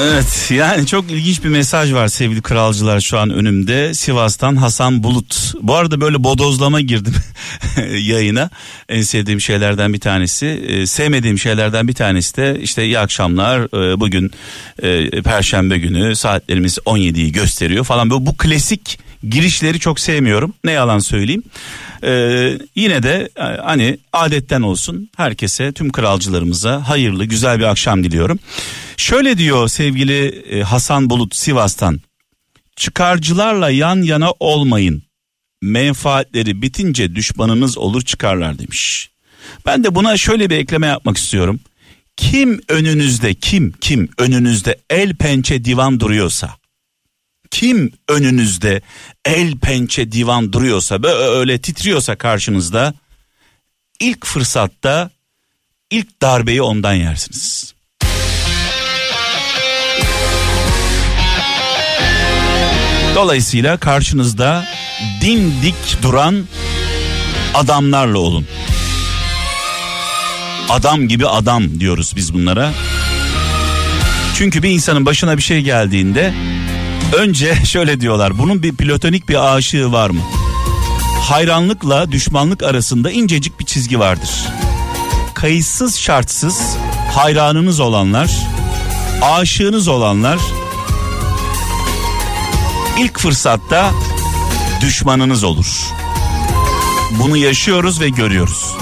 Evet yani çok ilginç bir mesaj var sevgili kralcılar şu an önümde. Sivas'tan Hasan Bulut. Bu arada böyle bodozlama girdim yayına. En sevdiğim şeylerden bir tanesi. Ee, sevmediğim şeylerden bir tanesi de işte iyi akşamlar. Ee, bugün e, Perşembe günü saatlerimiz 17'yi gösteriyor falan. Bu, bu klasik girişleri çok sevmiyorum. Ne yalan söyleyeyim. Ee, yine de e, hani adetten olsun herkese tüm kralcılarımıza hayırlı güzel bir akşam diliyorum. Şöyle diyor sevgili e, Hasan Bulut Sivas'tan. Çıkarcılarla yan yana olmayın. Menfaatleri bitince düşmanınız olur çıkarlar demiş. Ben de buna şöyle bir ekleme yapmak istiyorum. Kim önünüzde kim kim önünüzde el pençe divan duruyorsa kim önünüzde el pençe divan duruyorsa böyle titriyorsa karşınızda ilk fırsatta ilk darbeyi ondan yersiniz. Dolayısıyla karşınızda dimdik duran adamlarla olun. Adam gibi adam diyoruz biz bunlara. Çünkü bir insanın başına bir şey geldiğinde önce şöyle diyorlar. Bunun bir platonik bir aşığı var mı? Hayranlıkla düşmanlık arasında incecik bir çizgi vardır. Kayıtsız şartsız hayranınız olanlar, aşığınız olanlar ilk fırsatta düşmanınız olur. Bunu yaşıyoruz ve görüyoruz.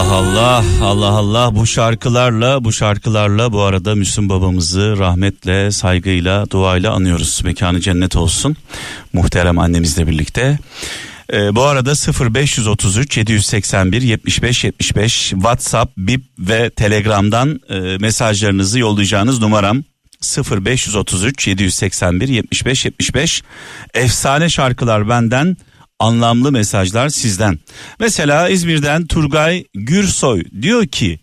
Allah Allah Allah Allah bu şarkılarla bu şarkılarla bu arada Müslüm babamızı rahmetle saygıyla duayla anıyoruz. Mekanı cennet olsun muhterem annemizle birlikte. Ee, bu arada 0533 781 75 75 WhatsApp, Bip ve Telegram'dan e, mesajlarınızı yollayacağınız numaram 0533 781 75 75 efsane şarkılar benden anlamlı mesajlar sizden. Mesela İzmir'den Turgay Gürsoy diyor ki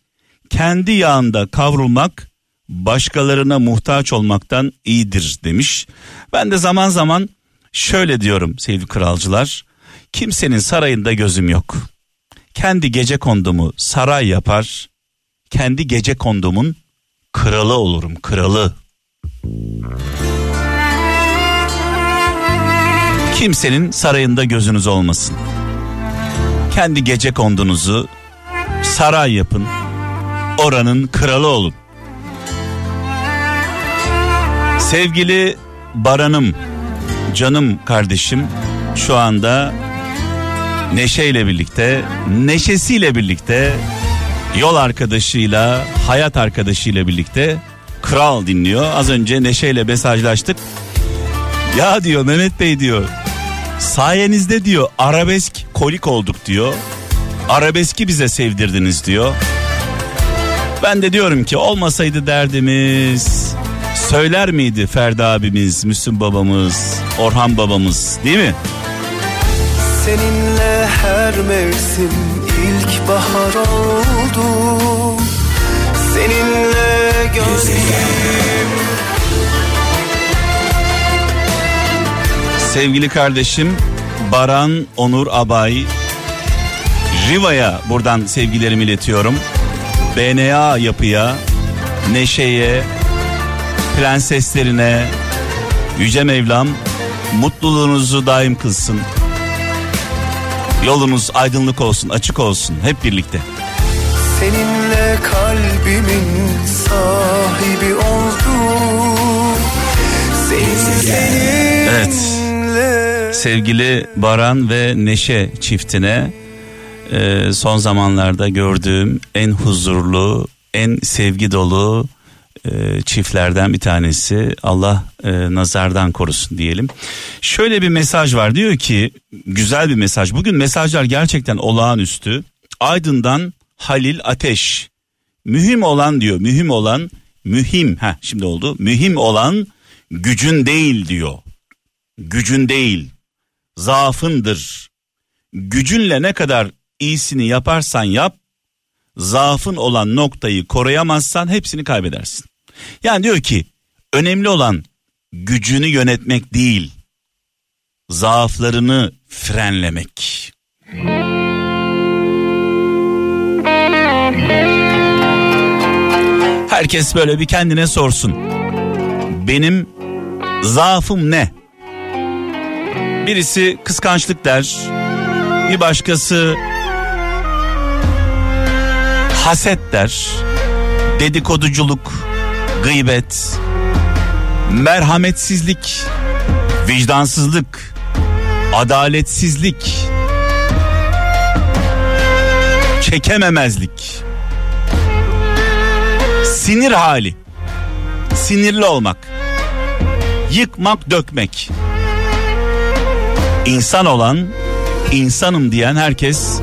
kendi yağında kavrulmak başkalarına muhtaç olmaktan iyidir demiş. Ben de zaman zaman şöyle diyorum sevgili kralcılar. Kimsenin sarayında gözüm yok. Kendi gece kondumu saray yapar. Kendi gece kondumun kralı olurum kralı. Kimsenin sarayında gözünüz olmasın. Kendi gece kondunuzu saray yapın. Oranın kralı olun. Sevgili Baran'ım, canım kardeşim şu anda Neşe ile birlikte, neşesiyle birlikte, yol arkadaşıyla, hayat arkadaşıyla birlikte Kral dinliyor. Az önce Neşe ile mesajlaştık. Ya diyor Mehmet Bey diyor. Sayenizde diyor arabesk kolik olduk diyor. Arabeski bize sevdirdiniz diyor. Ben de diyorum ki olmasaydı derdimiz söyler miydi Ferdi abimiz, Müslüm babamız, Orhan babamız değil mi? Seninle her mevsim ilk oldu Seninle gözlerim Sevgili kardeşim Baran Onur Abay Riva'ya buradan sevgilerimi iletiyorum. BNA yapıya, Neşe'ye, prenseslerine, Yüce Mevlam mutluluğunuzu daim kılsın. Yolunuz aydınlık olsun, açık olsun hep birlikte. Seninle kalbimin sahibi oldum Senin seninle Evet. Sevgili Baran ve Neşe çiftine e, son zamanlarda gördüğüm en huzurlu, en sevgi dolu e, çiftlerden bir tanesi. Allah e, nazardan korusun diyelim. Şöyle bir mesaj var diyor ki güzel bir mesaj. Bugün mesajlar gerçekten olağanüstü. Aydın'dan Halil Ateş. Mühim olan diyor, mühim olan mühim. Ha şimdi oldu. Mühim olan gücün değil diyor. Gücün değil, zaafındır. gücünle ne kadar iyisini yaparsan yap zaafın olan noktayı koruyamazsan hepsini kaybedersin. Yani diyor ki önemli olan gücünü yönetmek değil zaaflarını frenlemek. Herkes böyle bir kendine sorsun. Benim zaafım ne? Birisi kıskançlık der. Bir başkası haset der. Dedikoduculuk, gıybet, merhametsizlik, vicdansızlık, adaletsizlik, çekememezlik, sinir hali, sinirli olmak, yıkmak, dökmek. İnsan olan, insanım diyen herkes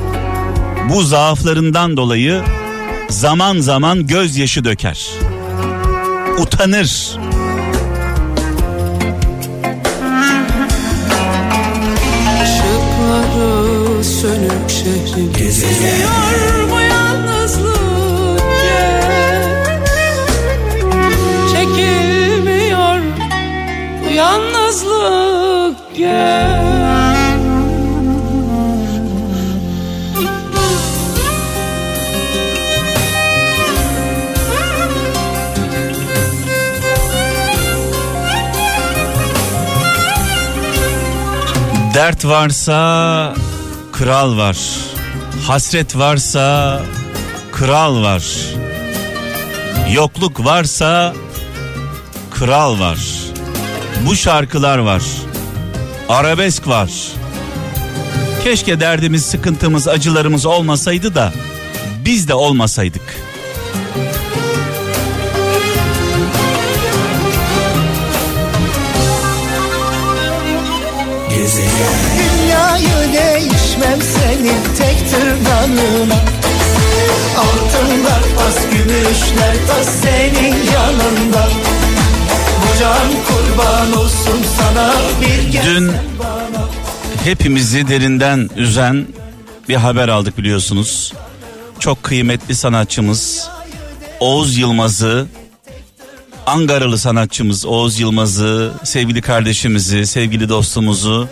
bu zaaflarından dolayı zaman zaman gözyaşı döker. Utanır. Işıkları sönük şehrin Geziyor Dert varsa kral var. Hasret varsa kral var. Yokluk varsa kral var. Bu şarkılar var. Arabesk var. Keşke derdimiz, sıkıntımız, acılarımız olmasaydı da biz de olmasaydık. Dünyayı değişmem senin tek tırnağına Altınlar tas gümüşler tas senin yanında. Bu can kurban olsun sana bir Dün hepimizi derinden üzen bir haber aldık biliyorsunuz. Çok kıymetli sanatçımız Oğuz Yılmaz'ı Ankaralı sanatçımız Oğuz Yılmaz'ı, sevgili kardeşimizi, sevgili dostumuzu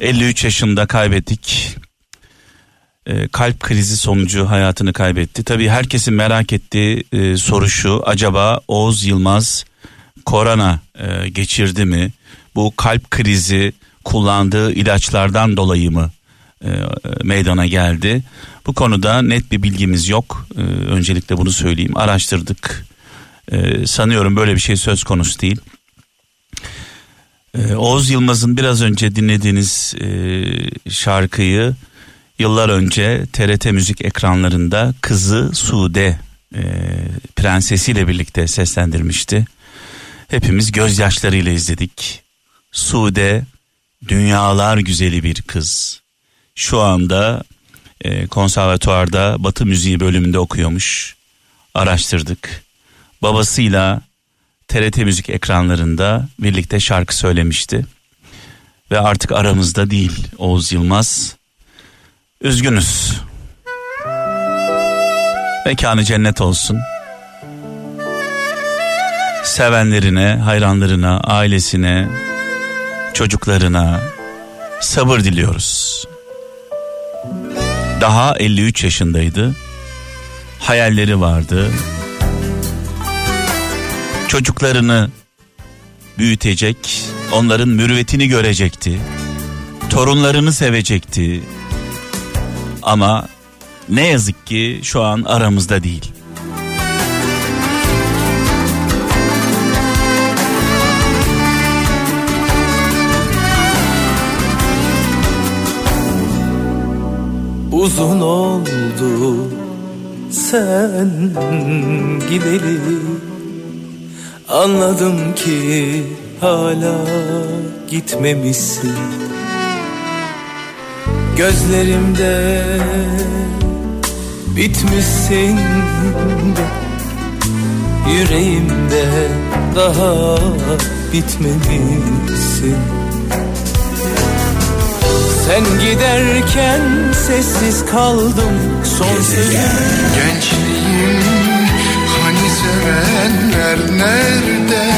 53 yaşında kaybettik. Ee, kalp krizi sonucu hayatını kaybetti. Tabii herkesin merak ettiği e, soru şu. Acaba Oğuz Yılmaz korona e, geçirdi mi? Bu kalp krizi kullandığı ilaçlardan dolayı mı e, e, meydana geldi? Bu konuda net bir bilgimiz yok. E, öncelikle bunu söyleyeyim. Araştırdık. E, sanıyorum böyle bir şey söz konusu değil. Ee, Oğuz Yılmaz'ın biraz önce dinlediğiniz e, şarkıyı yıllar önce TRT müzik ekranlarında kızı Sude e, prensesiyle birlikte seslendirmişti. Hepimiz gözyaşlarıyla izledik. Sude dünyalar güzeli bir kız. Şu anda e, Batı müziği bölümünde okuyormuş. Araştırdık. Babasıyla TRT müzik ekranlarında birlikte şarkı söylemişti. Ve artık aramızda değil Oğuz Yılmaz. Üzgünüz. Mekanı cennet olsun. Sevenlerine, hayranlarına, ailesine, çocuklarına sabır diliyoruz. Daha 53 yaşındaydı. Hayalleri vardı, çocuklarını büyütecek, onların mürüvvetini görecekti. Torunlarını sevecekti. Ama ne yazık ki şu an aramızda değil. Uzun oldu sen gideli Anladım ki hala gitmemişsin. Gözlerimde bitmişsin de. Yüreğimde daha bitmemişsin. Sen giderken sessiz kaldım son sözüm Gençliğim sevenler nerede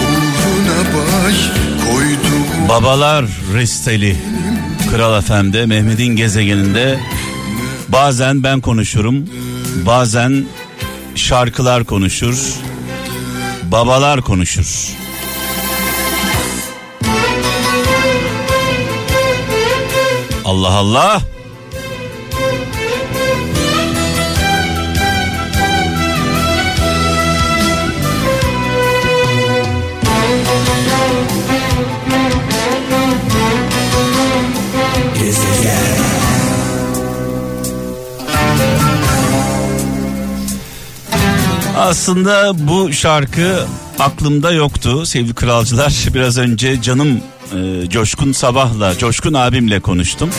Uğruna baş koydum Babalar Resteli Kral FM'de Mehmet'in gezegeninde bazen ben konuşurum bazen şarkılar konuşur babalar konuşur. Allah Allah. Aslında bu şarkı aklımda yoktu sevgili kralcılar. Biraz önce canım e, Coşkun Sabah'la, Coşkun abimle konuştum.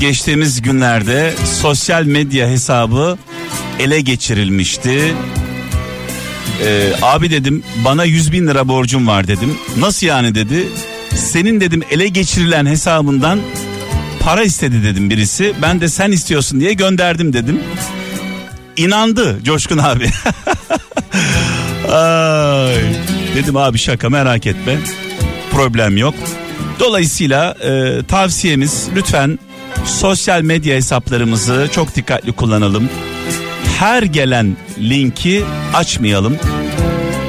Geçtiğimiz günlerde sosyal medya hesabı ele geçirilmişti. E, abi dedim bana 100 bin lira borcum var dedim. Nasıl yani dedi. Senin dedim ele geçirilen hesabından para istedi dedim birisi. Ben de sen istiyorsun diye gönderdim dedim. İnandı Coşkun abi. Ay. Dedim abi şaka merak etme. Problem yok. Dolayısıyla e, tavsiyemiz lütfen sosyal medya hesaplarımızı çok dikkatli kullanalım. Her gelen linki açmayalım.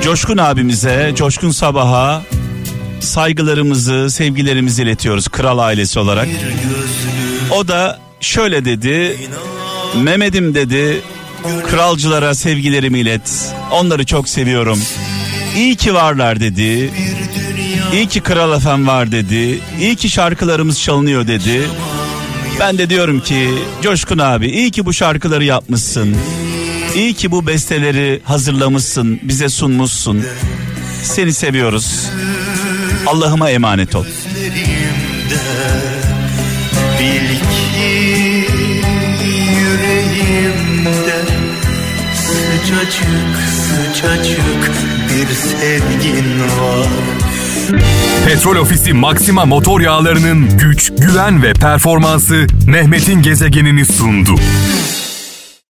Coşkun abimize, Coşkun Sabah'a saygılarımızı, sevgilerimizi iletiyoruz kral ailesi olarak. O da şöyle dedi. Mehmet'im dedi. Kralcılara sevgilerimi ilet. Onları çok seviyorum. İyi ki varlar dedi. İyi ki Kral Efem var dedi. İyi ki şarkılarımız çalınıyor dedi. Ben de diyorum ki Coşkun abi iyi ki bu şarkıları yapmışsın. İyi ki bu besteleri hazırlamışsın, bize sunmuşsun. Seni seviyoruz. Allah'ıma emanet ol. Bil ki yüreğimde sıcacık sıcacık bir sevgin var Petrol Ofisi Maxima motor yağlarının güç, güven ve performansı Mehmet'in gezegenini sundu.